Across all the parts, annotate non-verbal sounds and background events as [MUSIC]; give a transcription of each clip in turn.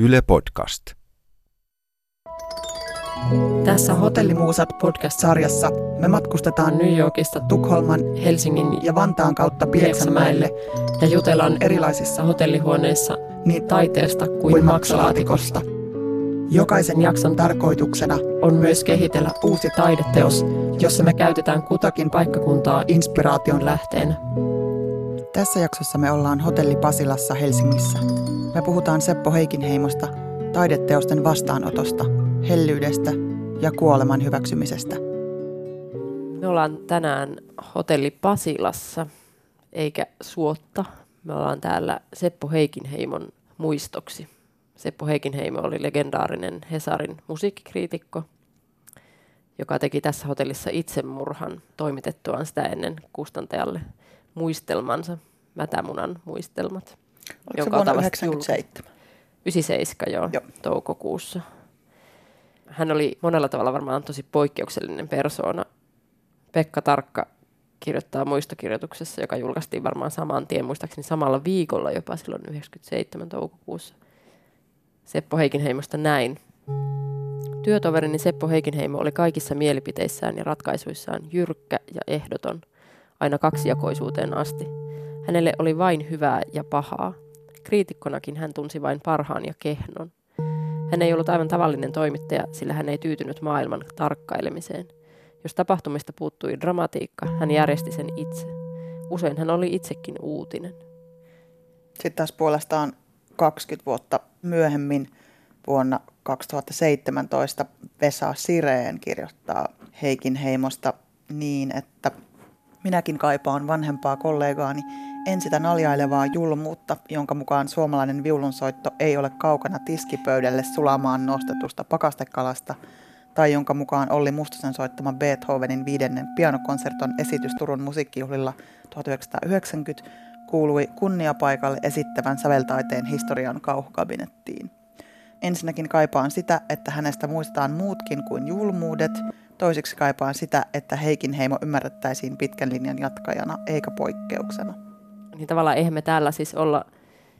Yle Podcast. Tässä Hotellimuusat podcast-sarjassa me matkustetaan New Yorkista Tukholman, Helsingin ja Vantaan kautta Pieksämäelle ja jutellaan erilaisissa hotellihuoneissa niin taiteesta kuin maksalaatikosta. Jokaisen jakson tarkoituksena on myös kehitellä uusi taideteos, jossa me käytetään kutakin paikkakuntaa inspiraation lähteenä. Tässä jaksossa me ollaan Hotelli Pasilassa Helsingissä. Me puhutaan Seppo Heikinheimosta, taideteosten vastaanotosta, hellyydestä ja kuoleman hyväksymisestä. Me ollaan tänään Hotelli Pasilassa, eikä suotta. Me ollaan täällä Seppo Heikinheimon muistoksi. Seppo Heikinheimo oli legendaarinen Hesarin musiikkikriitikko, joka teki tässä hotellissa itsemurhan toimitettuaan sitä ennen kustantajalle muistelmansa, Mätämunan muistelmat. Oliko se vuonna 1997? 97, joo, joo, toukokuussa. Hän oli monella tavalla varmaan tosi poikkeuksellinen persoona. Pekka Tarkka kirjoittaa muistokirjoituksessa, joka julkaistiin varmaan saman tien, muistaakseni samalla viikolla jopa silloin 97 toukokuussa. Seppo Heikinheimosta näin. Työtoverini Seppo Heikinheimo oli kaikissa mielipiteissään ja ratkaisuissaan jyrkkä ja ehdoton, aina kaksijakoisuuteen asti. Hänelle oli vain hyvää ja pahaa. Kriitikkonakin hän tunsi vain parhaan ja kehnon. Hän ei ollut aivan tavallinen toimittaja, sillä hän ei tyytynyt maailman tarkkailemiseen. Jos tapahtumista puuttui dramatiikka, hän järjesti sen itse. Usein hän oli itsekin uutinen. Sitten taas puolestaan 20 vuotta myöhemmin vuonna 2017 Vesa Sireen kirjoittaa Heikin heimosta niin, että minäkin kaipaan vanhempaa kollegaani en sitä naljailevaa julmuutta, jonka mukaan suomalainen viulunsoitto ei ole kaukana tiskipöydälle sulamaan nostetusta pakastekalasta, tai jonka mukaan Olli Mustosen soittama Beethovenin viidennen pianokonserton esitys Turun musiikkijuhlilla 1990 kuului kunniapaikalle esittävän säveltaiteen historian kauhukabinettiin. Ensinnäkin kaipaan sitä, että hänestä muistetaan muutkin kuin julmuudet. Toiseksi kaipaan sitä, että Heikin heimo ymmärrettäisiin pitkän linjan jatkajana eikä poikkeuksena. Niin tavallaan eihän me täällä siis olla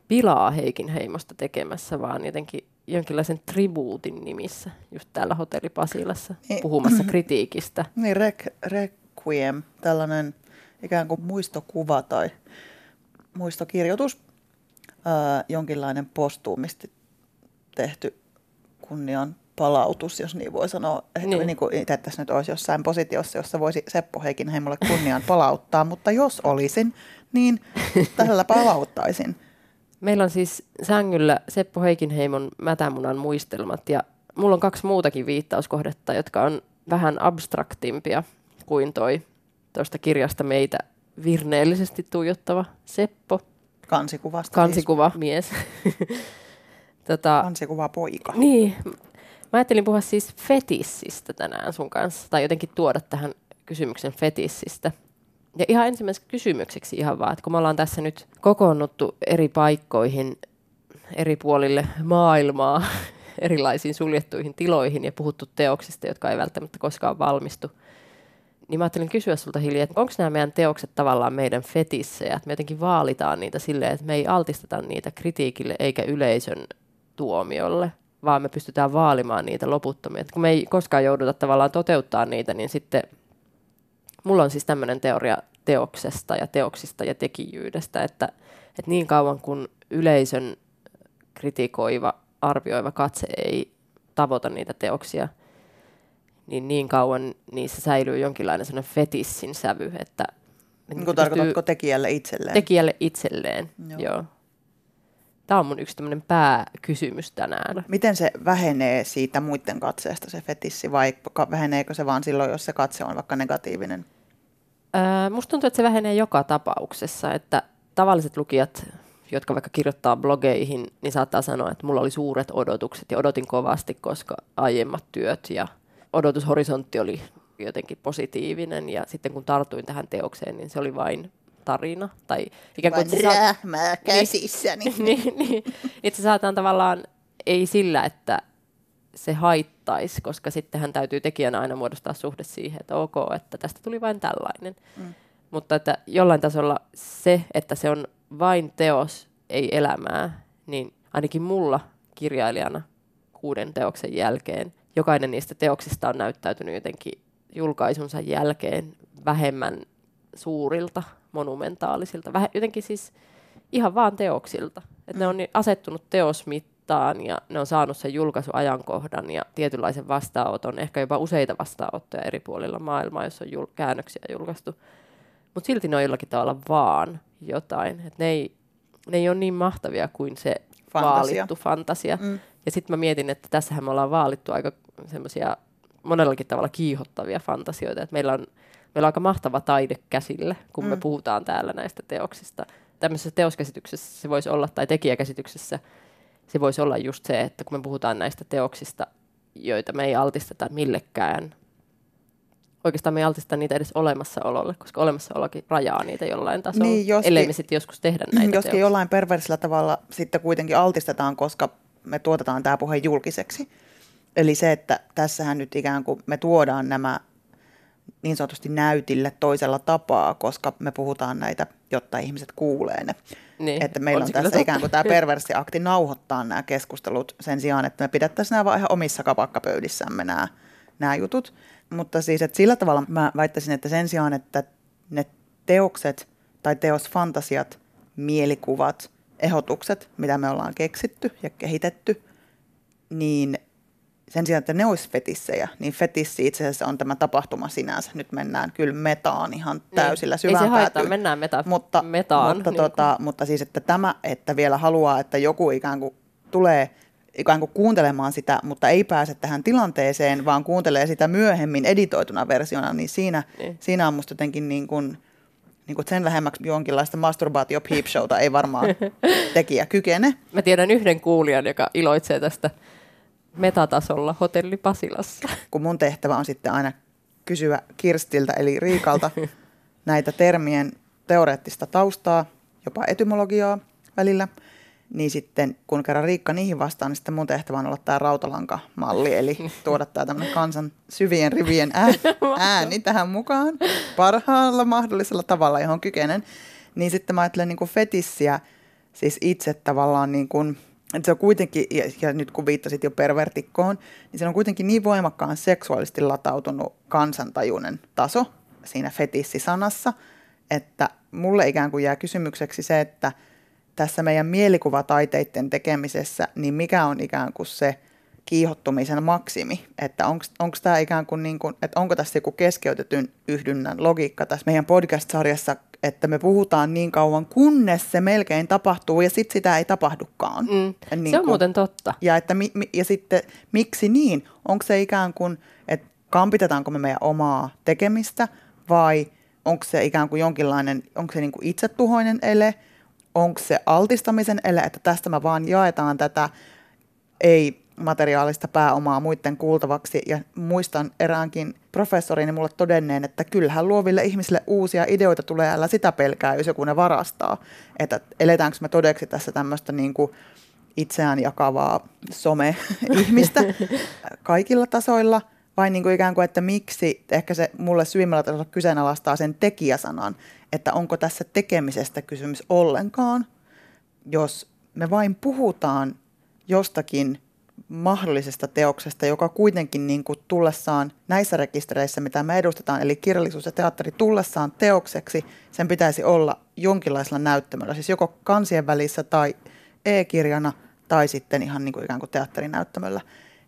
pilaa Heikin heimosta tekemässä, vaan jotenkin jonkinlaisen tribuutin nimissä, just täällä Hotelli Pasilassa, niin, puhumassa [CLEARS THROAT] kritiikistä. Niin, rek, requiem, tällainen ikään kuin muistokuva tai muistokirjoitus, ää, jonkinlainen postuumisti tehty kunnian palautus, jos niin voi sanoa. Ehkä niin. Niin kuin itse tässä nyt olisi jossain positiossa, jossa voisi Seppo Heikinheimolle kunnian palauttaa, mutta jos olisin, niin tällä palauttaisin. Meillä on siis sängyllä Seppo Heikinheimon Mätämunan muistelmat ja mulla on kaksi muutakin viittauskohdetta, jotka on vähän abstraktimpia kuin toi tuosta kirjasta meitä virneellisesti tuijottava Seppo. Kansikuvasta Kansikuva siis. mies. [LAUGHS] tota, Kansikuva poika. Niin. Mä ajattelin puhua siis fetissistä tänään sun kanssa, tai jotenkin tuoda tähän kysymyksen fetissistä. Ja ihan ensimmäiseksi kysymykseksi ihan vaan, että kun me ollaan tässä nyt kokoonnuttu eri paikkoihin, eri puolille maailmaa, [LAUGHS] erilaisiin suljettuihin tiloihin ja puhuttu teoksista, jotka ei välttämättä koskaan valmistu – niin mä ajattelin kysyä sulta Hilja, että onko nämä meidän teokset tavallaan meidän fetissejä, että me jotenkin vaalitaan niitä silleen, että me ei altisteta niitä kritiikille eikä yleisön tuomiolle, vaan me pystytään vaalimaan niitä loputtomia. Että kun me ei koskaan jouduta tavallaan toteuttaa niitä, niin sitten mulla on siis tämmöinen teoria teoksesta ja teoksista ja tekijyydestä, että, että niin kauan kun yleisön kritikoiva, arvioiva katse ei tavoita niitä teoksia – niin niin kauan niissä säilyy jonkinlainen sellainen fetissin sävy, että... Niin kuin tarkoitatko tekijälle itselleen? Tekijälle itselleen, joo. joo. Tämä on mun yksi tämmöinen pääkysymys tänään. Miten se vähenee siitä muiden katseesta se fetissi vai väheneekö se vaan silloin, jos se katse on vaikka negatiivinen? Öö, musta tuntuu, että se vähenee joka tapauksessa, että tavalliset lukijat, jotka vaikka kirjoittaa blogeihin, niin saattaa sanoa, että mulla oli suuret odotukset ja odotin kovasti, koska aiemmat työt ja odotushorisontti oli jotenkin positiivinen ja sitten kun tartuin tähän teokseen, niin se oli vain tarina. Tai ikään kuin, Vain rähmää niin. käsissäni. [LAUGHS] Niin, niin, niin. Itse saataan tavallaan, ei sillä, että se haittaisi, koska sittenhän täytyy tekijänä aina muodostaa suhde siihen, että ok, että tästä tuli vain tällainen. Mm. Mutta että jollain tasolla se, että se on vain teos, ei elämää, niin ainakin mulla kirjailijana kuuden teoksen jälkeen. Jokainen niistä teoksista on näyttäytynyt jotenkin julkaisunsa jälkeen vähemmän suurilta, monumentaalisilta, vähän jotenkin siis ihan vaan teoksilta. Et mm. Ne on asettunut teosmittaan ja ne on saanut sen julkaisuajankohdan ja tietynlaisen vastaanoton, ehkä jopa useita vastaanottoja eri puolilla maailmaa, jossa on jul- käännöksiä julkaistu. Mutta silti ne on jollakin tavalla vaan jotain. Et ne, ei, ne ei ole niin mahtavia kuin se fantasia. vaalittu fantasia. Mm. Ja sitten mä mietin, että tässähän me ollaan vaalittu aika semmoisia monellakin tavalla kiihottavia fantasioita. Et meillä, on, meillä on aika mahtava taide käsillä, kun mm. me puhutaan täällä näistä teoksista. Tämmöisessä teoskäsityksessä se voisi olla, tai tekijäkäsityksessä se voisi olla just se, että kun me puhutaan näistä teoksista, joita me ei altisteta millekään oikeastaan me ei altista niitä edes olemassaololle, koska olemassaolokin rajaa niitä jollain tasolla, niin, joskin, ellei me sitten joskus tehdä näitä Joskin teoksia. jollain perversillä tavalla sitten kuitenkin altistetaan, koska me tuotetaan tämä puhe julkiseksi. Eli se, että tässähän nyt ikään kuin me tuodaan nämä niin sanotusti näytille toisella tapaa, koska me puhutaan näitä, jotta ihmiset kuulee ne. Niin, että meillä on, on tässä ikään kuin tämä perversiakti nauhoittaa nämä keskustelut sen sijaan, että me pidettäisiin nämä vaan ihan omissa kapakkapöydissämme nämä, nämä jutut. Mutta siis, että sillä tavalla mä väittäisin, että sen sijaan, että ne teokset tai teosfantasiat, mielikuvat, ehdotukset, mitä me ollaan keksitty ja kehitetty, niin sen sijaan, että ne olisi fetissejä, niin fetissi itse asiassa on tämä tapahtuma sinänsä. Nyt mennään kyllä metaan ihan niin. täysillä niin. syvään Ei se haittaa, mennään meta, mutta, metaan. Mutta, niin tota, mutta siis, että tämä, että vielä haluaa, että joku ikään kuin tulee ikään kuin kuuntelemaan sitä, mutta ei pääse tähän tilanteeseen, vaan kuuntelee sitä myöhemmin editoituna versiona, niin siinä, niin. siinä on musta jotenkin niin kuin, niin kuin sen lähemmäksi jonkinlaista masturbaatio peep showta ei varmaan [LAUGHS] tekijä kykene. Mä tiedän yhden kuulijan, joka iloitsee tästä metatasolla hotelli Pasilassa. Kun mun tehtävä on sitten aina kysyä Kirstiltä eli Riikalta [LAUGHS] näitä termien teoreettista taustaa, jopa etymologiaa välillä, niin sitten kun kerran Riikka niihin vastaan, niin sitten mun tehtävä on olla tämä rautalankamalli, eli tuoda tämä tämmöinen kansan syvien rivien ääni, [LAUGHS] ääni tähän mukaan parhaalla mahdollisella tavalla, johon kykenen. Niin sitten mä ajattelen niin kuin fetissiä, siis itse tavallaan niin kuin että se on kuitenkin, ja, nyt kun viittasit jo pervertikkoon, niin se on kuitenkin niin voimakkaan seksuaalisesti latautunut kansantajuinen taso siinä fetissisanassa, että mulle ikään kuin jää kysymykseksi se, että tässä meidän mielikuvataiteiden tekemisessä, niin mikä on ikään kuin se kiihottumisen maksimi, että onko tämä ikään kuin, niin kuin, että onko tässä joku keskeytetyn yhdynnän logiikka tässä meidän podcast-sarjassa että me puhutaan niin kauan, kunnes se melkein tapahtuu ja sitten sitä ei tapahdukaan. Mm. Niin se on kun, muuten totta. Ja, että mi, mi, ja sitten miksi niin? Onko se ikään kuin, että kampitetaanko me meidän omaa tekemistä vai onko se ikään kuin jonkinlainen, onko se niin kuin itsetuhoinen ele, onko se altistamisen ele, että tästä me vaan jaetaan tätä ei materiaalista pääomaa muiden kuultavaksi. Ja muistan eräänkin professorini mulle todenneen, että kyllähän luoville ihmisille uusia ideoita tulee, älä sitä pelkää, jos joku ne varastaa. Että eletäänkö me todeksi tässä tämmöistä niin kuin itseään jakavaa some-ihmistä [LAUGHS] kaikilla tasoilla, vai niin kuin ikään kuin, että miksi, ehkä se mulle syvimmällä tasolla kyseenalaistaa sen tekijäsanan, että onko tässä tekemisestä kysymys ollenkaan, jos me vain puhutaan jostakin mahdollisesta teoksesta, joka kuitenkin niin kuin tullessaan näissä rekistereissä, mitä me edustetaan, eli kirjallisuus ja teatteri tullessaan teokseksi, sen pitäisi olla jonkinlaisella näyttämöllä, siis joko kansien välissä tai e-kirjana tai sitten ihan niin kuin ikään kuin teatterinäyttämöllä.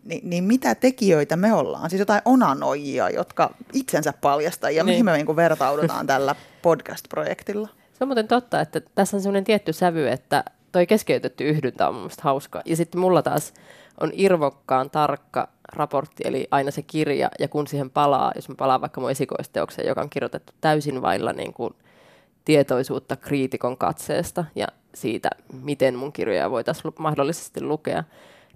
Ni, niin mitä tekijöitä me ollaan? Siis jotain onanoijia, jotka itsensä paljastaa ja niin. mihin me niin kuin vertaudutaan tällä podcast-projektilla? Se on muuten totta, että tässä on sellainen tietty sävy, että toi keskeytetty yhdyntä on mun hauska. Ja sitten mulla taas on irvokkaan tarkka raportti, eli aina se kirja, ja kun siihen palaa, jos mä palaan vaikka mun esikoisteokseen, joka on kirjoitettu täysin vailla niin kuin tietoisuutta kriitikon katseesta ja siitä, miten mun kirjoja voitaisiin mahdollisesti lukea,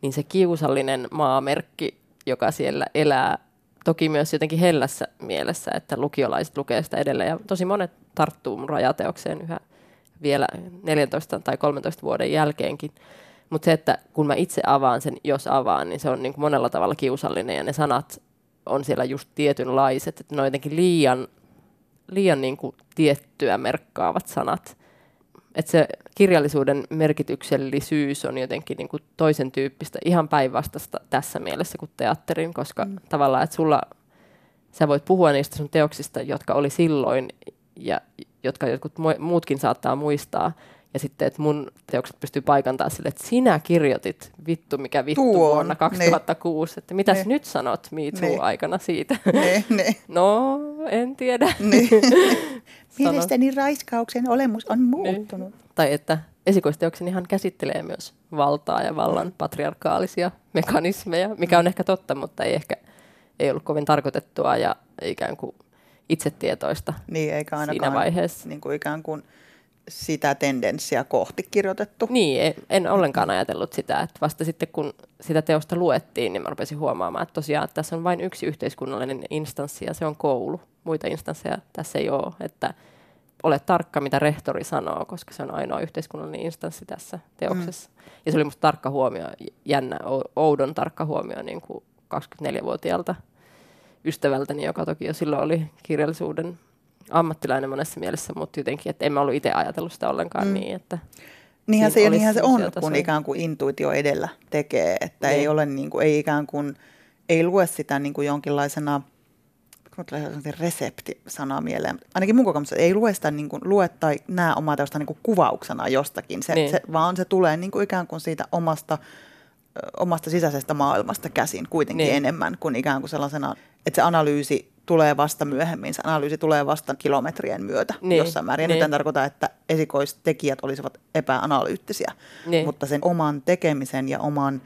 niin se kiusallinen maamerkki, joka siellä elää, toki myös jotenkin hellässä mielessä, että lukiolaiset lukee sitä edelleen, ja tosi monet tarttuu mun rajateokseen yhä vielä 14 tai 13 vuoden jälkeenkin, mutta se, että kun mä itse avaan sen, jos avaan, niin se on niin kuin monella tavalla kiusallinen ja ne sanat on siellä just tietynlaiset, että ne on jotenkin liian, liian niin kuin tiettyä merkkaavat sanat. Että se kirjallisuuden merkityksellisyys on jotenkin niin kuin toisen tyyppistä, ihan päinvastaista tässä mielessä kuin teatterin, koska mm. tavallaan, että sulla, sä voit puhua niistä sun teoksista, jotka oli silloin ja jotka jotkut muutkin saattaa muistaa, ja sitten, että mun teokset pystyy paikantaa sille, että sinä kirjoitit vittu mikä vittu Tuo, vuonna 2006. Niin. Että mitäs nyt sanot Me Too-aikana siitä? Niin, niin. [LAUGHS] no, en tiedä. Niin. [LAUGHS] Mielestäni raiskauksen olemus on muuttunut. Niin. Tai että esikoisteoksenihan käsittelee myös valtaa ja vallan mm. patriarkaalisia mekanismeja, mikä on ehkä totta, mutta ei ehkä ei ollut kovin tarkoitettua ja ikään kuin itsetietoista niin, eikä siinä vaiheessa. Niin kuin ikään kuin sitä tendenssiä kohti kirjoitettu. Niin, en ollenkaan ajatellut sitä, että vasta sitten kun sitä teosta luettiin, niin mä rupesin huomaamaan, että tosiaan että tässä on vain yksi yhteiskunnallinen instanssi ja se on koulu. Muita instansseja tässä ei ole, että ole tarkka, mitä rehtori sanoo, koska se on ainoa yhteiskunnallinen instanssi tässä teoksessa. Mm. Ja se oli musta tarkka huomio, jännä, oudon tarkka huomio niin kuin 24-vuotiaalta ystävältäni, joka toki jo silloin oli kirjallisuuden ammattilainen monessa mielessä, mutta jotenkin, että en mä ollut itse ajatellut sitä ollenkaan mm. niin, että Niinhän se, niinhän se on, tasoja. kun ikään kuin intuitio edellä tekee, että niin. ei ole niin kuin, ei ikään kuin, ei lue sitä niin kuin jonkinlaisena, resepti-sanaa mieleen, ainakin mun kokemuksessa ei lue sitä niin kuin, lue tai näe omaa teosta niin kuin kuvauksena jostakin, se, niin. se, vaan se tulee niin kuin ikään kuin siitä omasta, omasta sisäisestä maailmasta käsin kuitenkin niin. enemmän kuin ikään kuin sellaisena, että se analyysi tulee vasta myöhemmin. Se analyysi tulee vasta kilometrien myötä niin, jossain määrin. Niin. Nyt en tarkoita, että esikoistekijät olisivat epäanalyyttisiä, niin. mutta sen oman tekemisen ja oman,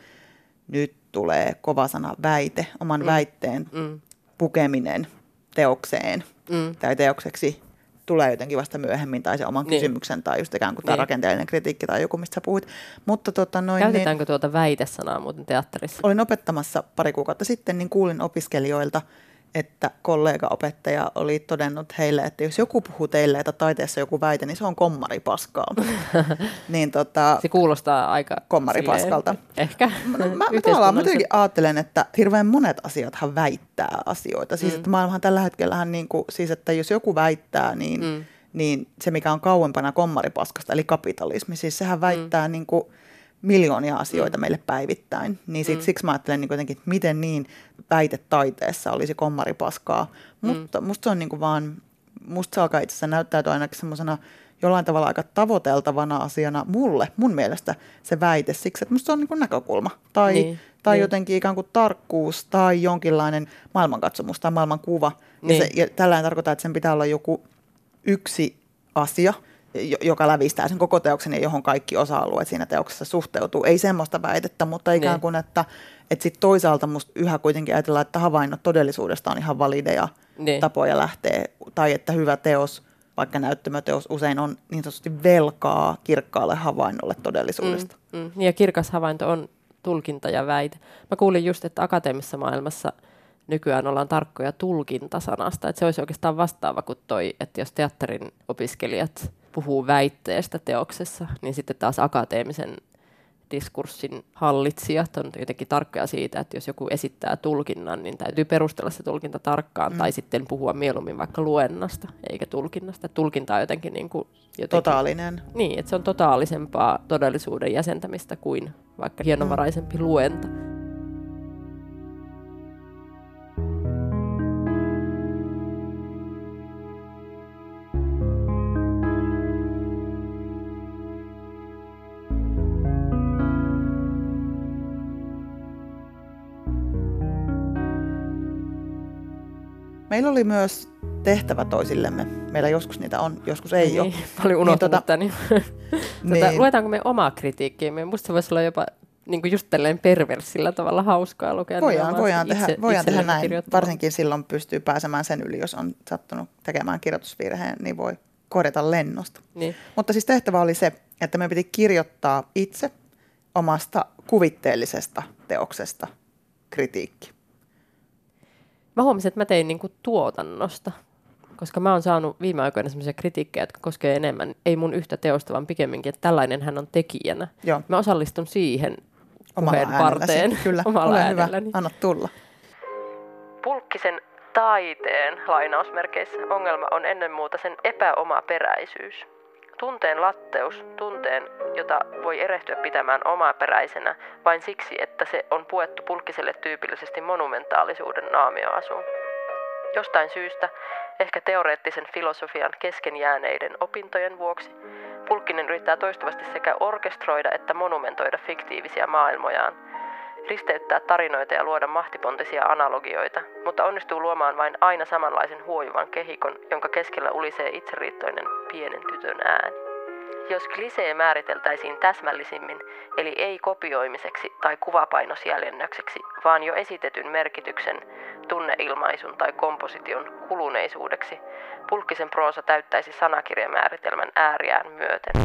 nyt tulee kova sana väite, oman mm. väitteen mm. pukeminen teokseen mm. tai teokseksi tulee jotenkin vasta myöhemmin, tai se oman niin. kysymyksen, tai just ikään kuin niin. tämä rakenteellinen kritiikki tai joku, mistä sä puhuit. Mutta tota noin, Käytetäänkö niin, tuota väitesanaa muuten teatterissa? Olin opettamassa pari kuukautta sitten, niin kuulin opiskelijoilta – että kollega-opettaja oli todennut heille, että jos joku puhuu teille, että taiteessa joku väite, niin se on kommaripaskaa. [LAUGHS] niin, tota, se kuulostaa aika kommaripaskalta. Ehkä. Mä, mä, mä, mä jotenkin ajattelen, että hirveän monet asiathan väittää asioita. Siis mm. että maailmahan tällä hetkellä, niin kuin, siis että jos joku väittää, niin, mm. niin se mikä on kauempana kommaripaskasta, eli kapitalismi, siis sehän väittää mm. niin kuin, miljoonia asioita mm. meille päivittäin. Niin sit, mm. siksi mä ajattelen niin jotenkin, että miten niin väitetaiteessa olisi kommaripaskaa. Mm. Mutta musta se on niin kuin vaan, musta se alkaa itse asiassa näyttäytyä ainakin semmoisena jollain tavalla aika tavoiteltavana asiana mulle, mun mielestä se väite siksi, että musta se on niin kuin näkökulma tai, niin, tai niin. jotenkin ikään kuin tarkkuus tai jonkinlainen maailmankatsomus tai maailmankuva. Niin. Ja, se, ja tällä tarkoittaa, että sen pitää olla joku yksi asia – joka lävistää sen koko teoksen ja johon kaikki osa-alueet siinä teoksessa suhteutuu. Ei semmoista väitettä, mutta ikään niin. kuin, että, että sit toisaalta musta yhä kuitenkin ajatellaan, että havainnot todellisuudesta on ihan valideja niin. tapoja lähteä, tai että hyvä teos, vaikka näyttämöteos usein on niin sanotusti velkaa kirkkaalle havainnolle todellisuudesta. Mm, mm. Ja kirkas havainto on tulkinta ja väite. Mä kuulin just, että akateemisessa maailmassa nykyään ollaan tarkkoja tulkintasanasta, että se olisi oikeastaan vastaava kuin toi, että jos teatterin opiskelijat puhuu väitteestä teoksessa, niin sitten taas akateemisen diskurssin hallitsijat on jotenkin tarkkoja siitä, että jos joku esittää tulkinnan, niin täytyy perustella se tulkinta tarkkaan, mm. tai sitten puhua mieluummin vaikka luennasta, eikä tulkinnasta. Tulkinta on jotenkin, niin kuin, jotenkin Totaalinen. Niin, että se on totaalisempaa todellisuuden jäsentämistä kuin vaikka hienovaraisempi mm. luenta. Meillä oli myös tehtävä toisillemme. Meillä joskus niitä on, joskus ei niin, ole. [LAUGHS] Paljon unohtunut niin, tota, tota, [LAUGHS] niin. Luetaanko me omaa kritiikkiä? Minusta se voisi olla jopa niin kuin just tälleen perversillä tavalla hauskaa lukea. Voidaan, voidaan itse, tehdä, voidaan tehdä näin. Varsinkin silloin pystyy pääsemään sen yli, jos on sattunut tekemään kirjoitusvirheen, niin voi korjata lennosta. Niin. Mutta siis tehtävä oli se, että me piti kirjoittaa itse omasta kuvitteellisesta teoksesta kritiikki. Mä huomasin, että mä tein niinku tuotannosta, koska mä oon saanut viime aikoina sellaisia kritiikkejä, jotka koskee enemmän, ei mun yhtä teosta, vaan pikemminkin, että tällainen hän on tekijänä. Joo. Mä osallistun siihen puheen parteen. Kyllä, [LAUGHS] omalla ole äänelläni. hyvä, anna tulla. Pulkkisen taiteen lainausmerkeissä ongelma on ennen muuta sen epäomaperäisyys. Tunteen latteus, tunteen, jota voi erehtyä pitämään omaperäisenä vain siksi, että se on puettu pulkkiselle tyypillisesti monumentaalisuuden naamioasuun. Jostain syystä, ehkä teoreettisen filosofian kesken jääneiden opintojen vuoksi, Pulkkinen yrittää toistuvasti sekä orkestroida että monumentoida fiktiivisiä maailmojaan, risteyttää tarinoita ja luoda mahtipontisia analogioita, mutta onnistuu luomaan vain aina samanlaisen huojuvan kehikon, jonka keskellä ulisee itseriittoinen pienen tytön ääni. Jos klisee määriteltäisiin täsmällisimmin, eli ei kopioimiseksi tai kuvapainosjäljennökseksi, vaan jo esitetyn merkityksen, tunneilmaisun tai komposition kuluneisuudeksi, pulkkisen proosa täyttäisi sanakirjamääritelmän ääriään myöten.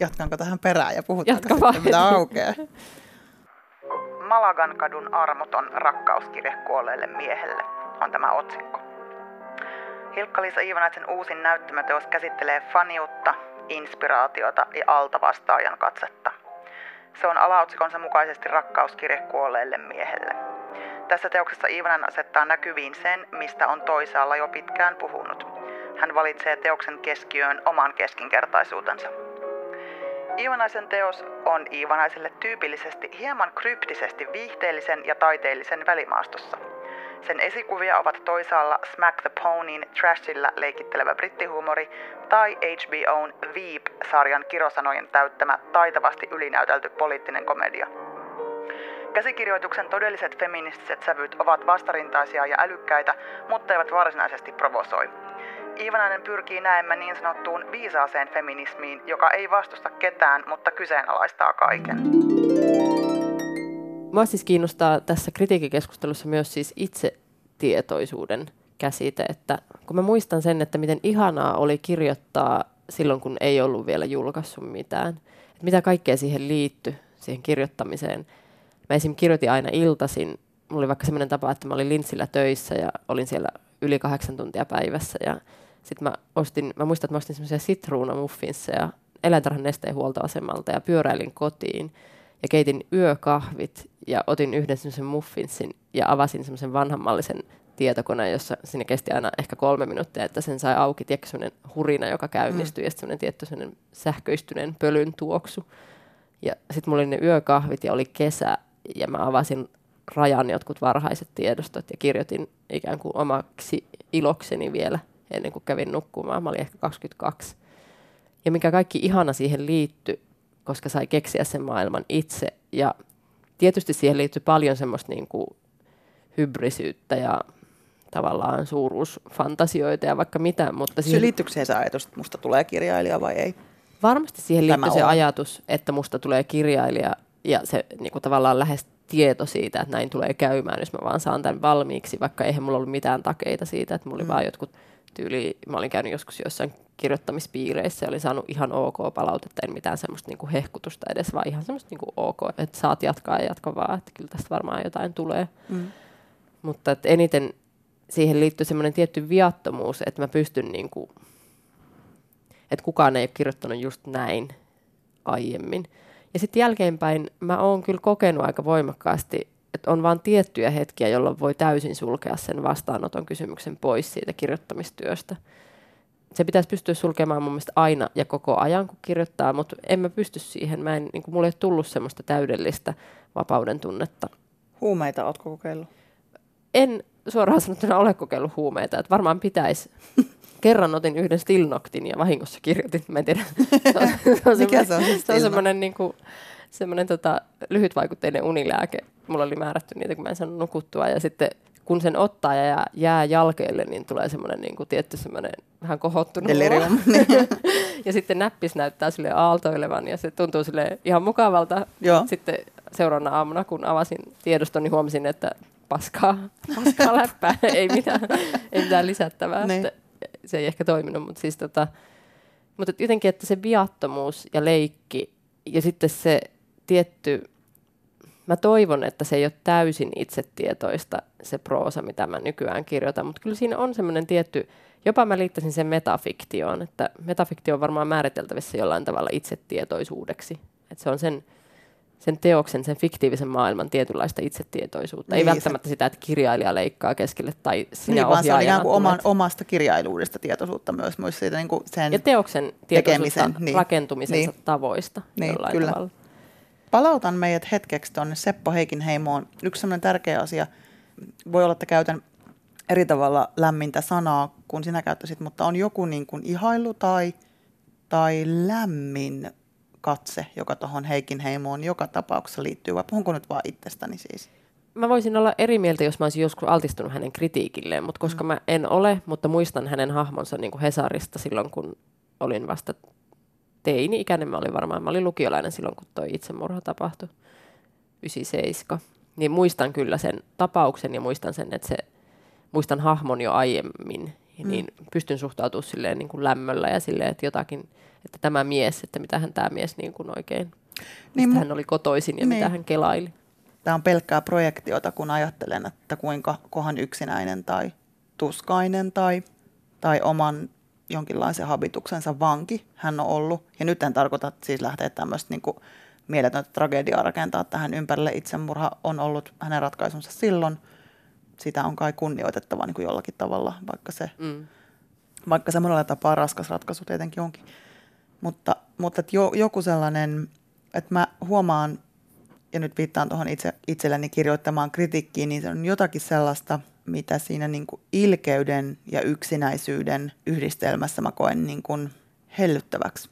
Jatkanko tähän perään ja puhutaanko Jatka sitten, mitä aukeaa? [LAUGHS] Malagan kadun armoton rakkauskirje kuolleelle miehelle on tämä otsikko. Hilkka-Liisa Iivanaisen uusin näyttämöteos käsittelee faniutta, inspiraatiota ja altavastaajan katsetta. Se on alaotsikonsa mukaisesti rakkauskirje kuolleelle miehelle. Tässä teoksessa Iivanen asettaa näkyviin sen, mistä on toisaalla jo pitkään puhunut. Hän valitsee teoksen keskiöön oman keskinkertaisuutensa. Iivanaisen teos on Iivanaiselle tyypillisesti hieman kryptisesti viihteellisen ja taiteellisen välimaastossa. Sen esikuvia ovat toisaalla Smack the Ponyin trashilla leikittelevä brittihuumori tai HBOn Veep-sarjan kirosanojen täyttämä taitavasti ylinäytelty poliittinen komedia. Käsikirjoituksen todelliset feministiset sävyt ovat vastarintaisia ja älykkäitä, mutta eivät varsinaisesti provosoi. Iivanainen pyrkii näemmä niin sanottuun viisaaseen feminismiin, joka ei vastusta ketään, mutta kyseenalaistaa kaiken. Mua siis kiinnostaa tässä kritiikikeskustelussa myös siis itsetietoisuuden käsite, että kun mä muistan sen, että miten ihanaa oli kirjoittaa silloin, kun ei ollut vielä julkaissut mitään, että mitä kaikkea siihen liittyi, siihen kirjoittamiseen. Mä esim. kirjoitin aina iltasin, mulla oli vaikka semmoinen tapa, että mä olin linssillä töissä ja olin siellä yli kahdeksan tuntia päivässä ja sitten mä ostin, mä muistan, että mä ostin semmoisia sitruunamuffinsseja eläintarhan nesteen huoltoasemalta ja pyöräilin kotiin ja keitin yökahvit ja otin yhden semmoisen muffinsin ja avasin semmoisen vanhanmallisen tietokoneen, jossa sinne kesti aina ehkä kolme minuuttia, että sen sai auki, tiedätkö, semmoinen hurina, joka käynnistyi mm. ja semmoinen tietty semmoinen sähköistyneen pölyn tuoksu. Ja sitten mulla oli ne yökahvit ja oli kesä ja mä avasin rajan jotkut varhaiset tiedostot ja kirjoitin ikään kuin omaksi ilokseni vielä ennen kuin kävin nukkumaan. Mä olin ehkä 22. Ja mikä kaikki ihana siihen liittyi, koska sai keksiä sen maailman itse. Ja tietysti siihen liittyy paljon semmoista niin kuin hybrisyyttä ja tavallaan suuruusfantasioita ja vaikka mitä. Mutta siihen... Liittyykö se ajatus, että musta tulee kirjailija vai ei? Varmasti siihen liittyy se ajatus, että musta tulee kirjailija ja se niin kuin tavallaan lähes tieto siitä, että näin tulee käymään, jos mä vaan saan tämän valmiiksi, vaikka eihän mulla ollut mitään takeita siitä, että mulla oli mm. vaan jotkut tyyli, mä olin käynyt joskus jossain kirjoittamispiireissä ja olin saanut ihan ok palautetta, en mitään semmoista niinku hehkutusta edes, vaan ihan semmoista niinku ok, että saat jatkaa ja jatka vaan, että kyllä tästä varmaan jotain tulee. Mm. Mutta että eniten siihen liittyy semmoinen tietty viattomuus, että mä pystyn niinku, että kukaan ei ole kirjoittanut just näin aiemmin. Ja sitten jälkeenpäin mä oon kyllä kokenut aika voimakkaasti, että on vain tiettyjä hetkiä, jolloin voi täysin sulkea sen vastaanoton kysymyksen pois siitä kirjoittamistyöstä. Se pitäisi pystyä sulkemaan mun mielestä aina ja koko ajan, kun kirjoittaa, mutta en mä pysty siihen. Mä en, niin kuin, mulle ei tullut semmoista täydellistä vapauden tunnetta. Huumeita ootko kokeillut? En suoraan sanottuna ole kokeillut huumeita, että varmaan pitäisi. [LAUGHS] Kerran otin yhden Stilnoktin ja vahingossa kirjoitin, mä en tiedä. [LAUGHS] Se on, Mikä se on se on semmoinen niin kuin, semmoinen tota, lyhytvaikutteinen unilääke. Mulla oli määrätty niitä, kun mä en saanut nukuttua. Ja sitten kun sen ottaa ja jää jalkeelle, niin tulee semmoinen niin kuin, tietty semmoinen vähän kohottunut Delirium. [LAUGHS] ja sitten näppis näyttää sille aaltoilevan ja se tuntuu sille ihan mukavalta. Joo. Sitten seuraavana aamuna, kun avasin tiedoston, niin huomasin, että paskaa, [LAUGHS] paskaa läppää, ei mitään, ei mitään lisättävää. Niin. Se ei ehkä toiminut, mutta siis tota, mutta jotenkin, että se viattomuus ja leikki ja sitten se tietty, mä toivon, että se ei ole täysin itsetietoista se proosa, mitä mä nykyään kirjoitan, mutta kyllä siinä on semmoinen tietty, jopa mä liittäisin sen metafiktioon, että metafiktio on varmaan määriteltävissä jollain tavalla itsetietoisuudeksi, että se on sen sen teoksen, sen fiktiivisen maailman tietynlaista itsetietoisuutta. Niin, Ei välttämättä se... sitä, että kirjailija leikkaa keskelle tai sinä niin, vaan se on ikään kuin oman, omasta kirjailuudesta tietoisuutta myös, myös siitä niin kuin sen Ja teoksen tietoisuutta niin. rakentumisen niin. tavoista niin, jollain kyllä. tavalla. Palautan meidät hetkeksi tuonne Seppo Heikinheimoon. Yksi sellainen tärkeä asia, voi olla, että käytän eri tavalla lämmintä sanaa kuin sinä käyttäisit, mutta on joku niin kuin ihailu tai, tai lämmin katse, joka tuohon Heikin heimoon joka tapauksessa liittyy, vai puhunko nyt vaan itsestäni siis? Mä voisin olla eri mieltä, jos mä olisin joskus altistunut hänen kritiikilleen, mutta koska mm. mä en ole, mutta muistan hänen hahmonsa niin kuin Hesarista silloin, kun olin vasta teini-ikäinen, mä olin varmaan, mä olin lukiolainen silloin, kun toi itsemurha tapahtui, 97. Niin muistan kyllä sen tapauksen ja muistan sen, että se, muistan hahmon jo aiemmin, mm. niin pystyn suhtautumaan silleen niin kuin lämmöllä ja silleen, että jotakin – että tämä mies, että mitä hän tämä mies niin kuin oikein, niin, hän oli kotoisin ja niin. mitä hän kelaili. Tämä on pelkkää projektiota, kun ajattelen, että kuinka kohan yksinäinen tai tuskainen tai, tai oman jonkinlaisen habituksensa vanki hän on ollut. Ja nyt en tarkoita siis lähteä tämmöistä niin mieletöntä tragediaa rakentaa tähän ympärille. Itsemurha on ollut hänen ratkaisunsa silloin. Sitä on kai kunnioitettava niin kuin jollakin tavalla, vaikka se, mm. vaikka se monella tapaa raskas ratkaisu tietenkin onkin. Mutta, mutta jo, joku sellainen, että mä huomaan, ja nyt viittaan tuohon itse, itselleni kirjoittamaan kritiikkiin, niin se on jotakin sellaista, mitä siinä niin kuin ilkeyden ja yksinäisyyden yhdistelmässä mä koen niin kuin hellyttäväksi.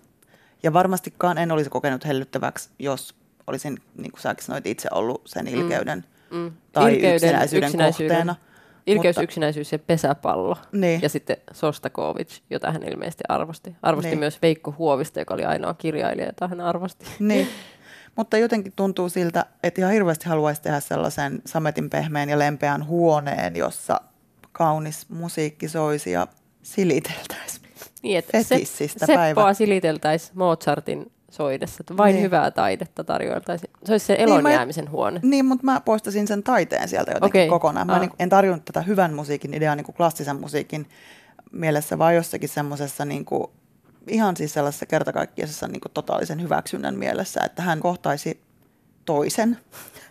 Ja varmastikaan en olisi kokenut hellyttäväksi, jos olisin, niin kuin säkin sanoit, itse ollut sen mm. ilkeyden mm. Mm. tai ilkeyden, yksinäisyyden, yksinäisyyden kohteena. Ilkeys, mutta, yksinäisyys ja pesäpallo. Niin. Ja sitten Sostakovic, jota hän ilmeisesti arvosti. Arvosti niin. myös Veikko Huovista, joka oli ainoa kirjailija, jota hän arvosti. Niin. [LAUGHS] Mutta jotenkin tuntuu siltä, että ihan hirveästi haluaisi tehdä sellaisen sametin pehmeän ja lempeän huoneen, jossa kaunis musiikki soisi ja siliteltäisiin. Niin, että se, Seppoa päivä. siliteltäisiin Mozartin soidessa, että vain niin. hyvää taidetta tarjoiltaisiin. Se olisi se elonjäämisen niin, huone. Niin, mutta mä poistasin sen taiteen sieltä jotenkin okay. kokonaan. Mä ah. niin, en tarjonnut tätä hyvän musiikin ideaa niin kuin klassisen musiikin mielessä, vaan jossakin semmoisessa niin kuin, ihan siis sellaisessa kertakaikkisessa niin kuin totaalisen hyväksynnän mielessä, että hän kohtaisi toisen.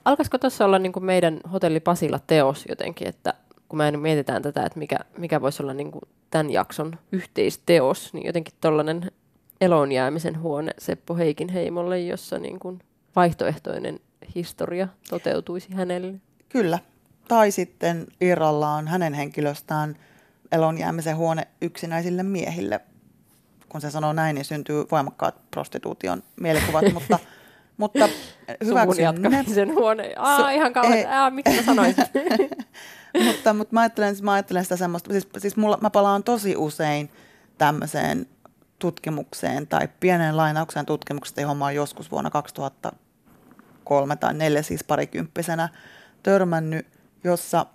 Alkaisiko tuossa olla niin kuin meidän hotelli Pasilla teos jotenkin, että kun me mietitään tätä, että mikä, mikä voisi olla niin kuin tämän jakson yhteisteos, niin jotenkin tuollainen elonjäämisen huone Seppo Heikin heimolle, jossa niin kuin vaihtoehtoinen historia toteutuisi hänelle. Kyllä. Tai sitten irrallaan hänen henkilöstään elonjäämisen huone yksinäisille miehille. Kun se sanoo näin, niin syntyy voimakkaat prostituution mielikuvat, [LAUGHS] mutta, mutta hyväksyn ne. sen huone. Aa, Su- ihan kauhean. Ei. Aa, miksi mä sanoin [LAUGHS] [LAUGHS] mutta, mutta mä ajattelen, mä ajattelen sitä semmoista, siis, siis mulla, mä palaan tosi usein tämmöiseen tutkimukseen tai pienen lainauksen tutkimuksesta, johon mä olen joskus vuonna 2003 tai 2004 siis parikymppisenä törmännyt, jossa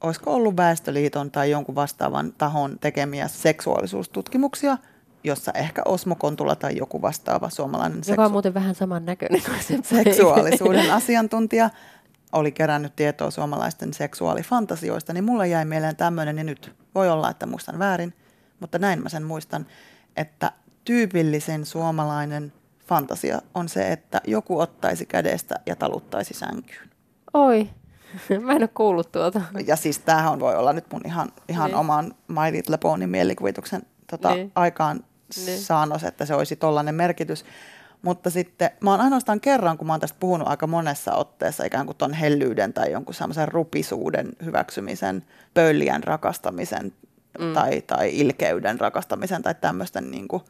olisiko ollut Väestöliiton tai jonkun vastaavan tahon tekemiä seksuaalisuustutkimuksia, jossa ehkä Osmo Kontula tai joku vastaava suomalainen Joka seksu- on muuten vähän saman näköinen kuin se seksuaalisuuden asiantuntija oli kerännyt tietoa suomalaisten seksuaalifantasioista, niin mulle jäi mieleen tämmöinen, ja nyt voi olla, että muistan väärin, mutta näin mä sen muistan, että tyypillisen suomalainen fantasia on se, että joku ottaisi kädestä ja taluttaisi sänkyyn. Oi, [LAUGHS] mä en ole kuullut tuota. Ja siis tämähän voi olla nyt mun ihan, ihan niin. oman My Little Pony mielikuvituksen tota, niin. aikaan niin. saanos, että se olisi tollainen merkitys. Mutta sitten mä oon ainoastaan kerran, kun mä oon tästä puhunut aika monessa otteessa, ikään kuin ton hellyyden tai jonkun semmoisen rupisuuden hyväksymisen, pöljän rakastamisen mm. tai, tai ilkeyden rakastamisen tai tämmöisten niin kuin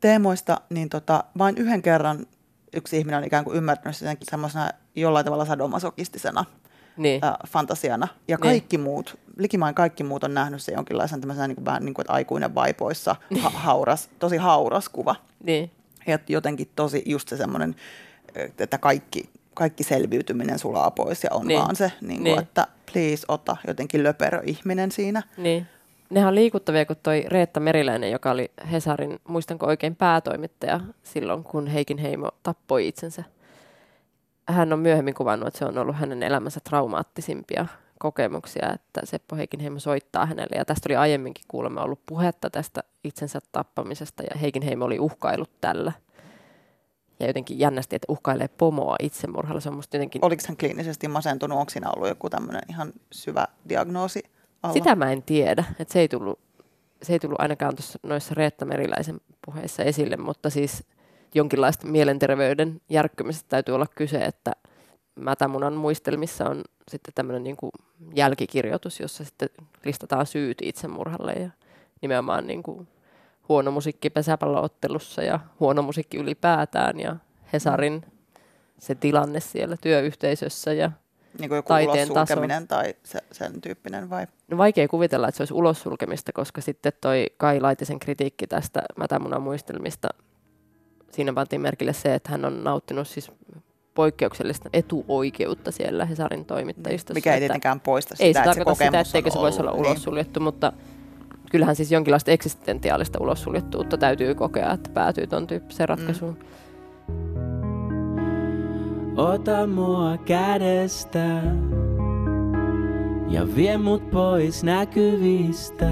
teemoista, niin tota, vain yhden kerran yksi ihminen on ikään kuin ymmärtänyt sen semmoisena jollain tavalla sadomasokistisena niin. ä, fantasiana. Ja niin. kaikki niin. muut, likimain kaikki muut on nähnyt se jonkinlaisen tämmöisenä niin kuin vähän niin kuin, että aikuinen vaipoissa, ha- hauras, tosi hauras kuva. Niin. Ja jotenkin tosi just se semmoinen, että kaikki, kaikki selviytyminen sulaa pois ja on niin. vaan se, niin kuin, niin. että please ota jotenkin löperö ihminen siinä. Niin. Nehän on liikuttavia, kun toi Reetta Meriläinen, joka oli Hesarin, muistanko oikein, päätoimittaja silloin, kun Heikin Heimo tappoi itsensä. Hän on myöhemmin kuvannut, että se on ollut hänen elämänsä traumaattisimpia kokemuksia, että Seppo Heikinheimo soittaa hänelle. Ja tästä oli aiemminkin kuulemma ollut puhetta tästä itsensä tappamisesta, ja Heikinheimo oli uhkailut tällä. ja jotenkin jännästi, että uhkailee pomoa itsemurhalla. Se on musta jotenkin... Oliko hän kliinisesti masentunut? Onko siinä ollut joku tämmöinen ihan syvä diagnoosi alla? Sitä mä en tiedä. Että se, ei tullut, se ei tullut ainakaan tuossa noissa Reetta Meriläisen puheissa esille, mutta siis jonkinlaista mielenterveyden järkkymisestä täytyy olla kyse, että Mätämunan muistelmissa on sitten tämmöinen niin kuin jälkikirjoitus, jossa sitten listataan syyt itsemurhalle ja nimenomaan niin kuin huono musiikki pesäpalloottelussa ja huono musiikki ylipäätään ja Hesarin se tilanne siellä työyhteisössä ja niin kuin joku taiteen taso. tai se, sen tyyppinen vai? No vaikea kuvitella, että se olisi ulossulkemista, koska sitten toi Kai Laitisen kritiikki tästä Mätämunan muistelmista, siinä pantiin merkille se, että hän on nauttinut siis poikkeuksellista etuoikeutta siellä Hesarin toimittajistossa. Mikä ei tietenkään poista sitä, Ei se että tarkoita se sitä, etteikö se voisi olla niin. ulossuljettu, mutta kyllähän siis jonkinlaista eksistentiaalista ulossuljettuutta täytyy kokea, että päätyy tuon tyyppiseen ratkaisuun. Mm. Ota mua kädestä ja vie mut pois näkyvistä.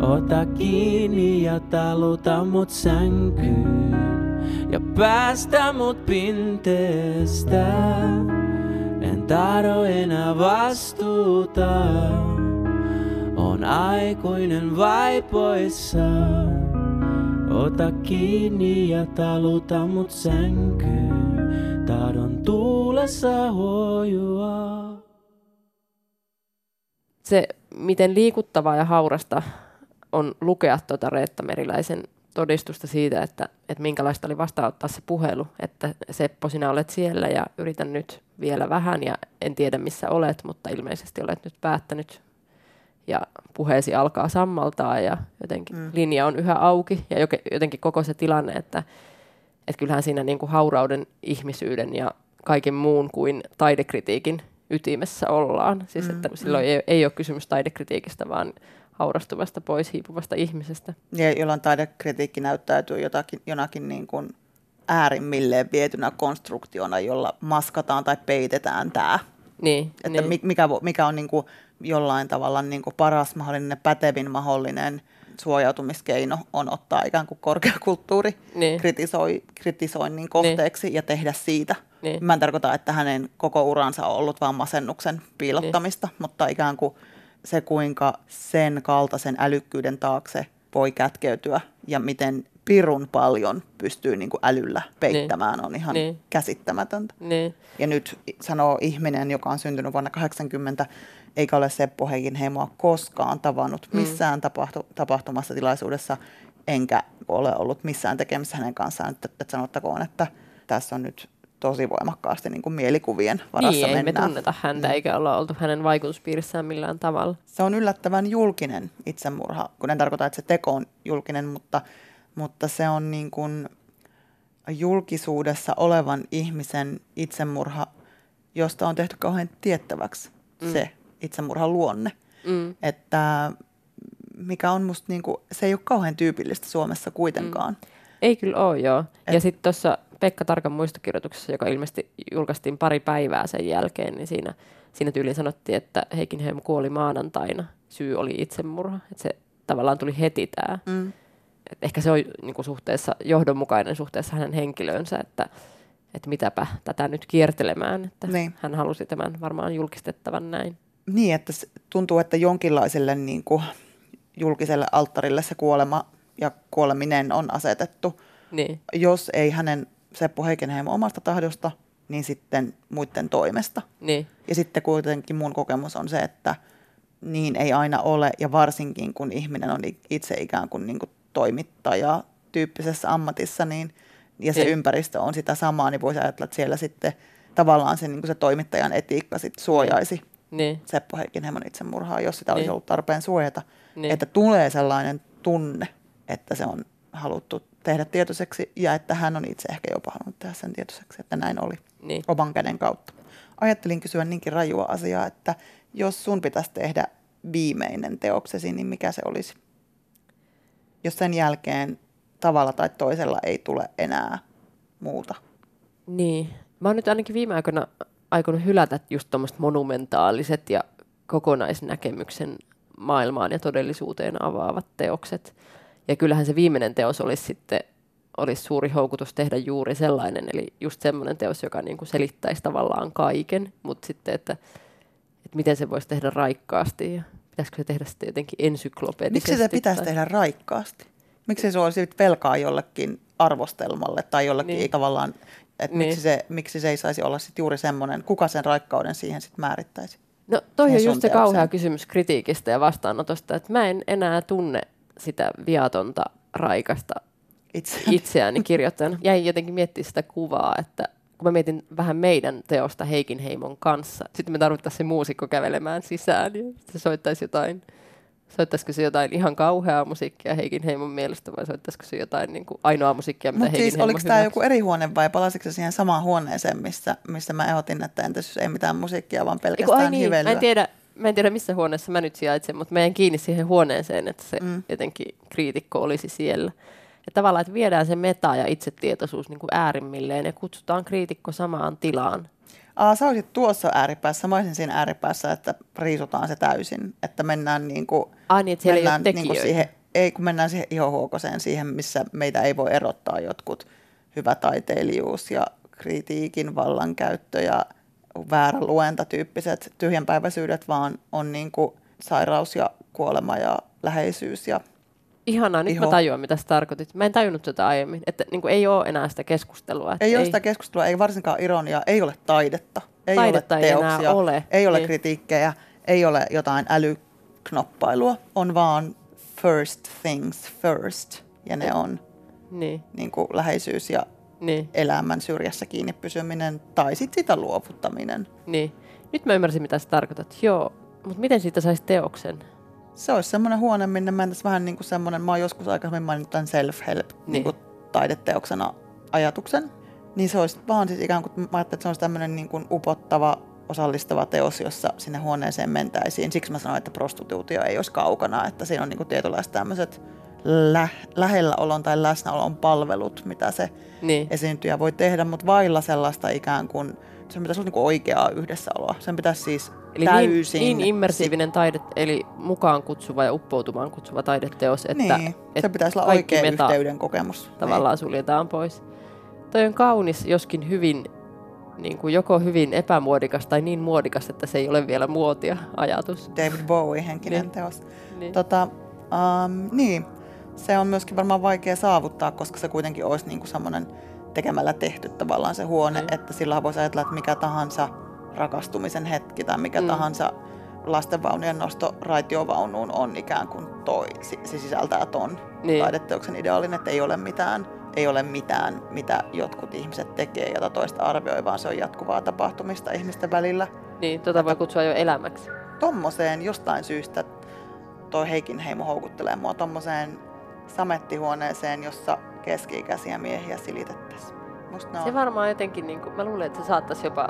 Ota kiinni ja taluta mut sänkyyn ja päästä mut pinteestä. En tahdo enää vastuuta. On aikuinen vai poissa. Ota kiinni ja taluta mut sänkyyn. Tahdon tuulessa huojua. Se, miten liikuttavaa ja haurasta on lukea tuota Reetta Meriläisen todistusta siitä, että, että minkälaista oli vastaanottaa se puhelu, että Seppo, sinä olet siellä ja yritän nyt vielä vähän ja en tiedä missä olet, mutta ilmeisesti olet nyt päättänyt ja puheesi alkaa sammaltaa ja jotenkin mm. linja on yhä auki ja jotenkin koko se tilanne, että, että kyllähän siinä niin kuin haurauden, ihmisyyden ja kaiken muun kuin taidekritiikin ytimessä ollaan. Siis mm. että silloin mm. ei, ei ole kysymys taidekritiikistä, vaan haurastuvasta pois hiipuvasta ihmisestä. Ja jolloin taidekritiikki näyttäytyy jotakin, jonakin niin kuin äärimmilleen vietynä konstruktiona, jolla maskataan tai peitetään tämä. Niin, että niin. Mikä, mikä on niin kuin jollain tavalla niin kuin paras mahdollinen, pätevin mahdollinen suojautumiskeino on ottaa ikään kuin korkeakulttuuri niin. kritisoi, kritisoinnin kohteeksi niin. ja tehdä siitä. Niin. Mä en tarkoita, että hänen koko uransa on ollut vain masennuksen piilottamista, niin. mutta ikään kuin se, kuinka sen kaltaisen älykkyyden taakse voi kätkeytyä ja miten pirun paljon pystyy niin kuin älyllä peittämään, niin. on ihan niin. käsittämätöntä. Niin. Ja nyt sanoo ihminen, joka on syntynyt vuonna 80, eikä ole Seppo Heikinheimoa koskaan tavannut mm. missään mm. tapahtu, tapahtumassa tilaisuudessa, enkä ole ollut missään tekemisissä hänen kanssaan, että, että sanottakoon, että tässä on nyt tosi voimakkaasti niin kuin mielikuvien varassa niin, mennään. ei me tunneta häntä mm. eikä olla oltu hänen vaikutuspiirissään millään tavalla. Se on yllättävän julkinen itsemurha, kun en tarkoita, että se teko on julkinen, mutta, mutta se on niin kuin julkisuudessa olevan ihmisen itsemurha, josta on tehty kauhean tiettäväksi mm. se itsemurhan luonne. Mm. Että mikä on musta, niin kuin, se ei ole kauhean tyypillistä Suomessa kuitenkaan. Mm. Ei kyllä ole, joo. Et, ja sitten tuossa Pekka Tarkan muistokirjoituksessa, joka ilmeisesti julkaistiin pari päivää sen jälkeen, niin siinä, siinä tyyliin sanottiin, että Heikinheim kuoli maanantaina. Syy oli itsemurha. Että se tavallaan tuli heti tämä. Mm. Et ehkä se on niin kuin suhteessa, johdonmukainen suhteessa hänen henkilöönsä, että, että mitäpä tätä nyt kiertelemään. Että niin. Hän halusi tämän varmaan julkistettavan näin. Niin, että tuntuu, että jonkinlaiselle niin kuin julkiselle alttarille se kuolema ja kuoleminen on asetettu. Niin. Jos ei hänen Seppo Heikenheimo omasta tahdosta, niin sitten muiden toimesta. Niin. Ja sitten kuitenkin mun kokemus on se, että niin ei aina ole, ja varsinkin kun ihminen on itse ikään kuin, niin kuin toimittaja tyyppisessä ammatissa, niin, ja se niin. ympäristö on sitä samaa, niin voisi ajatella, että siellä sitten tavallaan se, niin kuin se toimittajan etiikka sit suojaisi niin. Seppo Heikinheimon itsemurhaa, jos sitä olisi niin. ollut tarpeen suojata. Niin. Että tulee sellainen tunne, että se on haluttu tehdä tietoiseksi ja että hän on itse ehkä jopa halunnut tehdä sen tietoiseksi, että näin oli niin. oman käden kautta. Ajattelin kysyä niinkin rajua asiaa, että jos sun pitäisi tehdä viimeinen teoksesi, niin mikä se olisi? Jos sen jälkeen tavalla tai toisella ei tule enää muuta. Niin. Mä oon nyt ainakin viime aikoina aikonut hylätä just tuommoiset monumentaaliset ja kokonaisnäkemyksen maailmaan ja todellisuuteen avaavat teokset. Ja kyllähän se viimeinen teos olisi sitten olisi suuri houkutus tehdä juuri sellainen, eli just semmoinen teos, joka niin kuin selittäisi tavallaan kaiken, mutta sitten, että, että miten se voisi tehdä raikkaasti ja pitäisikö se tehdä sitten jotenkin ensyklopedisesti. Miksi se pitäisi tai... tehdä raikkaasti? Miksi se olisi velkaa jollekin arvostelmalle tai jollekin niin. tavallaan, että niin. miksi, se, miksi se ei saisi olla sitten juuri semmoinen, kuka sen raikkauden siihen sitten määrittäisi? No toi on just se kauhea kysymys kritiikistä ja vastaanotosta, että mä en enää tunne sitä viatonta raikasta itseäni, itseäni kirjoittajana. Jäin jotenkin miettiä sitä kuvaa, että kun mä mietin vähän meidän teosta Heikin Heimon kanssa, sitten me tarvittaisiin se muusikko kävelemään sisään ja se soittaisi jotain Soittaisiko se jotain ihan kauheaa musiikkia Heikin Heimon mielestä vai soittaisiko se jotain niin kuin ainoa musiikkia, mitä Mut Heikin siis, oliko tämä joku eri huone vai palasiko se siihen samaan huoneeseen, missä, missä mä ehdotin, että entäs jos ei mitään musiikkia, vaan pelkästään Eiku, ai niin, Mä en, tiedä, mä en tiedä, missä huoneessa mä nyt sijaitsen, mutta mä en kiinni siihen huoneeseen, että se mm. jotenkin kriitikko olisi siellä. Ja tavallaan, että viedään se meta ja itsetietoisuus niin kuin äärimmilleen ja kutsutaan kriitikko samaan tilaan Aa, sä olisit tuossa ääripäässä, mä olisin siinä ääripäässä, että riisutaan se täysin, että mennään niin kuin, Ai niin, että mennään, ei niin kuin siihen, ei kun mennään siihen ihohuokoseen, siihen, missä meitä ei voi erottaa jotkut hyvä taiteilijuus ja kritiikin vallankäyttö ja väärä luenta tyyppiset tyhjänpäiväisyydet, vaan on niin kuin sairaus ja kuolema ja läheisyys ja Ihanaa, nyt Iho. mä tajuan, mitä sä tarkoitit. Mä en tajunnut tätä aiemmin, että niin kuin ei ole enää sitä keskustelua. Ei, ei ole sitä keskustelua, ei varsinkaan ironia, ei ole taidetta, ei taidetta ole teoksia, ei, enää ole. ei ole niin. kritiikkejä, ei ole jotain älyknoppailua, on vaan first things first, ja ne on niin. Niin kuin läheisyys ja niin. elämän syrjässä kiinni pysyminen, tai sitten sitä luovuttaminen. Niin. Nyt mä ymmärsin, mitä sä tarkoitat. Joo, mutta miten siitä saisi teoksen? se olisi semmoinen huone, minne mä vähän niin kuin semmoinen, mä oon joskus aikaisemmin maininnut tämän self-help niin. Niin kuin taideteoksena ajatuksen. Niin se olisi vaan siis ikään kuin, mä ajattelin, että se olisi tämmöinen niin kuin upottava, osallistava teos, jossa sinne huoneeseen mentäisiin. Siksi mä sanoin, että prostituutio ei olisi kaukana, että siinä on niin kuin tietynlaiset tämmöiset lä- lähelläolon tai läsnäolon palvelut, mitä se niin. esiintyjä voi tehdä, mutta vailla sellaista ikään kuin, se pitäisi olla niin kuin oikeaa yhdessäoloa. Sen pitäisi siis Eli niin- täysin. Niin, niin immersiivinen taide, eli mukaan kutsuva ja uppoutumaan kutsuva taideteos, että, niin, että se pitäisi olla oikea meta yhteyden kokemus. Tavallaan niin. suljetaan pois. Toi on kaunis, joskin hyvin, niin kuin joko hyvin epämuodikas tai niin muodikas, että se ei ole vielä muotia ajatus. David Bowie henkinen niin. teos. Niin. Tota, um, niin, se on myöskin varmaan vaikea saavuttaa, koska se kuitenkin olisi niin kuin semmoinen tekemällä tehty tavallaan se huone, niin. että sillä voisi ajatella, että mikä tahansa – rakastumisen hetki tai mikä mm. tahansa lastenvaunujen nosto raitiovaunuun on ikään kuin toi, se sisältää ton niin. taideteoksen ideaalin, että ei ole mitään, ei ole mitään, mitä jotkut ihmiset tekee, jota toista arvioi, vaan se on jatkuvaa tapahtumista ihmisten välillä. Niin, tota voi kutsua jo elämäksi. Tommoseen jostain syystä toi Heikin heimo houkuttelee mua tommoseen samettihuoneeseen, jossa keski-ikäisiä miehiä silitettäisiin. Se varmaan jotenkin, niin kuin, mä luulen, että se saattaisi jopa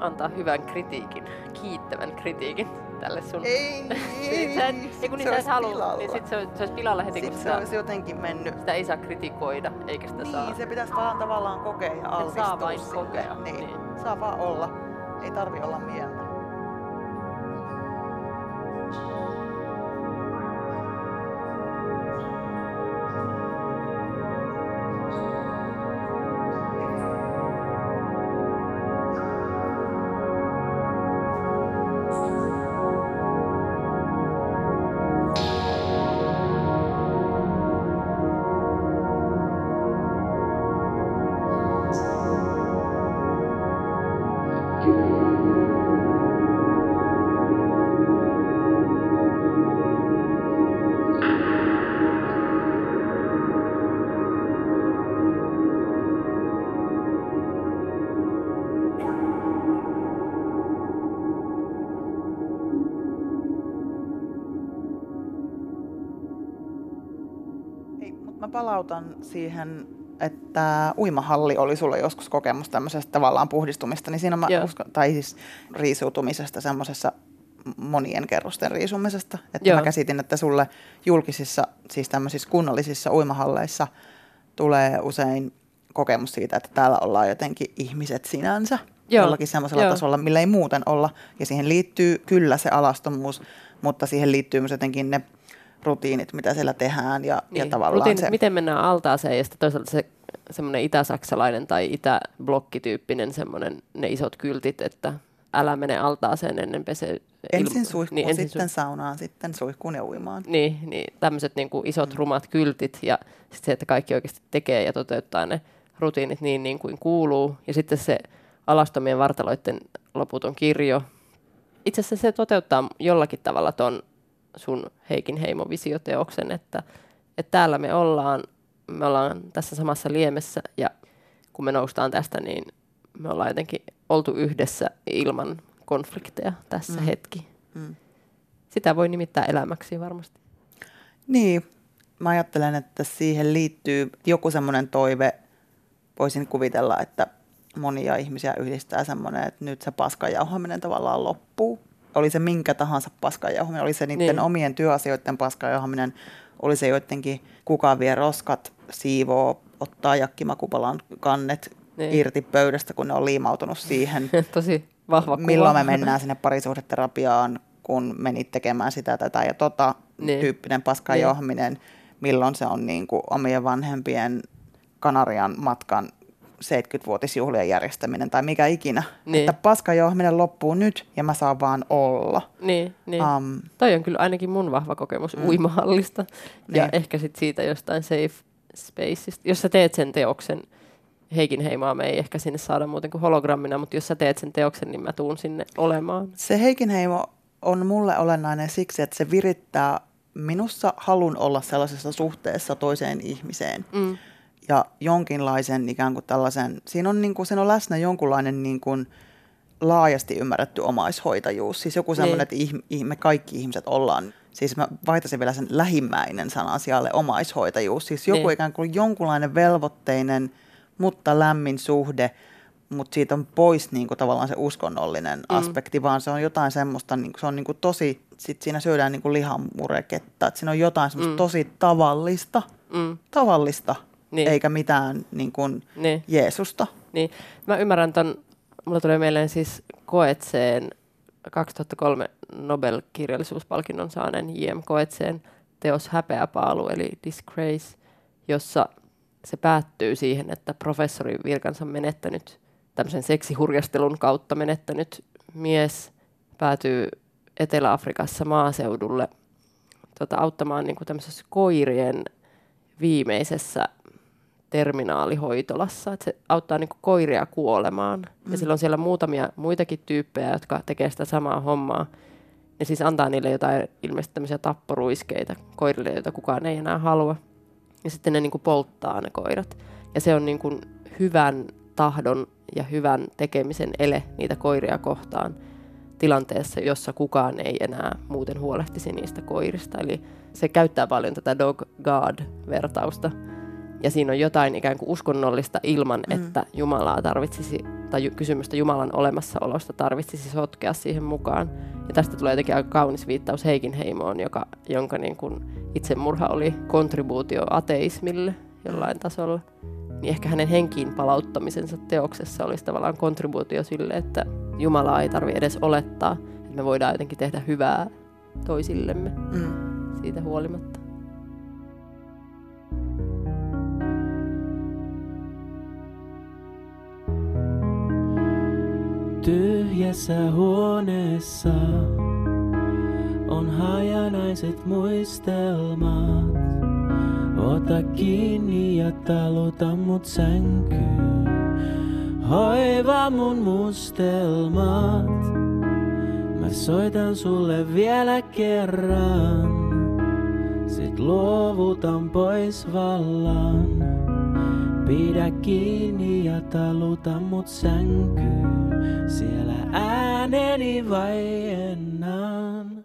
antaa hyvän kritiikin, kiittävän kritiikin tälle sun... Ei, [LAUGHS] ei, sä et, ei kun niin sä et halua, niin sit se, se olisi pilalla heti, sit kun se sitä, olisi jotenkin mennyt. Sitä ei saa kritikoida, eikä sitä niin, saa. Niin, se pitäisi vaan tavallaan kokea ja altistua saa vain kokea. Niin. niin. Saa vaan olla. Ei tarvi olla mieltä. Palautan siihen, että uimahalli oli sulla joskus kokemus tämmöisestä tavallaan puhdistumista, niin siinä mä uskon, tai siis riisuutumisesta semmoisessa monien kerrosten riisumisesta. Että Joo. mä käsitin, että sulle julkisissa, siis tämmöisissä kunnallisissa uimahalleissa tulee usein kokemus siitä, että täällä ollaan jotenkin ihmiset sinänsä. Joo. Jollakin semmoisella tasolla, millä ei muuten olla. Ja siihen liittyy kyllä se alastomuus, mutta siihen liittyy myös jotenkin ne rutiinit, mitä siellä tehdään ja, Niin, ja tavallaan rutiinit, se... miten mennään altaaseen ja sitten toisaalta se semmoinen itä-saksalainen tai itäblokkityyppinen semmoinen ne isot kyltit, että älä mene altaaseen ennen pese. Ensin suihkuun, niin, ensin sitten saunaan, sitten suihkuun ja uimaan. Niin, niin tämmöiset niin kuin isot rumat kyltit ja sitten se, että kaikki oikeasti tekee ja toteuttaa ne rutiinit niin, niin kuin kuuluu. Ja sitten se alastomien vartaloiden loputon kirjo. Itse asiassa se toteuttaa jollakin tavalla ton sun Heikin heimovisioteoksen, että, että täällä me ollaan, me ollaan tässä samassa liemessä ja kun me noustaan tästä, niin me ollaan jotenkin oltu yhdessä ilman konflikteja tässä mm. hetki. Mm. Sitä voi nimittää elämäksi varmasti. Niin, mä ajattelen, että siihen liittyy joku semmoinen toive, voisin kuvitella, että monia ihmisiä yhdistää semmoinen, että nyt se paskajauhaminen tavallaan loppuu. Oli se minkä tahansa paskajauhaminen, oli se niiden niin. omien työasioiden paskajauhaminen, oli se joidenkin kuka vie roskat, siivoo, ottaa jakkimakupalan kannet niin. irti pöydästä, kun ne on liimautunut siihen. [LAUGHS] Tosi vahva kuva. Milloin me mennään sinne parisuhdeterapiaan, kun menit tekemään sitä, tätä ja tota niin. tyyppinen paskajohminen. Niin. Milloin se on niin kuin omien vanhempien Kanarian matkan 70-vuotisjuhlien järjestäminen tai mikä ikinä. Niin. Että paskajohminen loppuu nyt ja mä saan vaan olla. Niin, niin. Um, Toi on kyllä ainakin mun vahva kokemus mm. uimahallista. Ja niin. ehkä sit siitä jostain safe spaceista. Jos sä teet sen teoksen, Heikin heimaa me ei ehkä sinne saada muuten kuin hologrammina, mutta jos sä teet sen teoksen, niin mä tuun sinne olemaan. Se Heikin heimo on mulle olennainen siksi, että se virittää minussa halun olla sellaisessa suhteessa toiseen ihmiseen. Mm. Ja jonkinlaisen ikään kuin tällaisen, siinä on, niin kuin, siinä on läsnä jonkunlainen niin kuin laajasti ymmärretty omaishoitajuus. Siis joku semmoinen, niin. että me kaikki ihmiset ollaan, siis mä vaihtaisin vielä sen lähimmäinen sanan asialle omaishoitajuus. Siis joku niin. ikään kuin jonkunlainen velvoitteinen – mutta lämmin suhde, mutta siitä on pois niin kuin, tavallaan se uskonnollinen mm. aspekti, vaan se on jotain semmoista, niin kuin, se on niin kuin, tosi, sit siinä syödään niin kuin lihamureketta, että siinä on jotain semmoista mm. tosi tavallista, mm. tavallista, niin. eikä mitään niin kuin, niin. Jeesusta. Niin. Mä ymmärrän ton, mulla tulee mieleen siis Koetseen 2003 Nobel-kirjallisuuspalkinnon saaneen J.M. Koetseen teos Häpeäpaalu, eli Disgrace, jossa – se päättyy siihen, että professori virkansa menettänyt, tämmöisen seksihurjastelun kautta menettänyt mies päätyy Etelä-Afrikassa maaseudulle tota, auttamaan niin kuin tämmöisessä koirien viimeisessä terminaalihoitolassa. Että se auttaa niin koiria kuolemaan. Mm. Ja sillä on siellä muutamia muitakin tyyppejä, jotka tekee sitä samaa hommaa. Ja siis antaa niille jotain ilmeisesti tämmöisiä tapporuiskeita koirille, joita kukaan ei enää halua. Ja sitten ne niin polttaa ne koirat. Ja se on niin kuin hyvän tahdon ja hyvän tekemisen ele niitä koiria kohtaan tilanteessa, jossa kukaan ei enää muuten huolehtisi niistä koirista. Eli se käyttää paljon tätä dog god-vertausta. Ja siinä on jotain ikään kuin uskonnollista ilman, mm. että Jumalaa tarvitsisi, tai kysymystä Jumalan olemassaolosta tarvitsisi sotkea siihen mukaan. Ja tästä tulee jotenkin aika kaunis viittaus Heikin heimoon, joka, jonka niin kuin itsemurha oli kontribuutio ateismille jollain tasolla. Niin ehkä hänen henkiin palauttamisensa teoksessa olisi tavallaan kontribuutio sille, että Jumalaa ei tarvitse edes olettaa, että me voidaan jotenkin tehdä hyvää toisillemme mm. siitä huolimatta. Tyhjässä huoneessa on hajanaiset muistelmat. Ota kiinni ja taluta mut sänkyyn. Hoiva mun mustelmat. Mä soitan sulle vielä kerran. Sit luovutan pois vallan. Pidä kiinni ja taluta mut sänkyyn. Siellä ääneni vaiennan.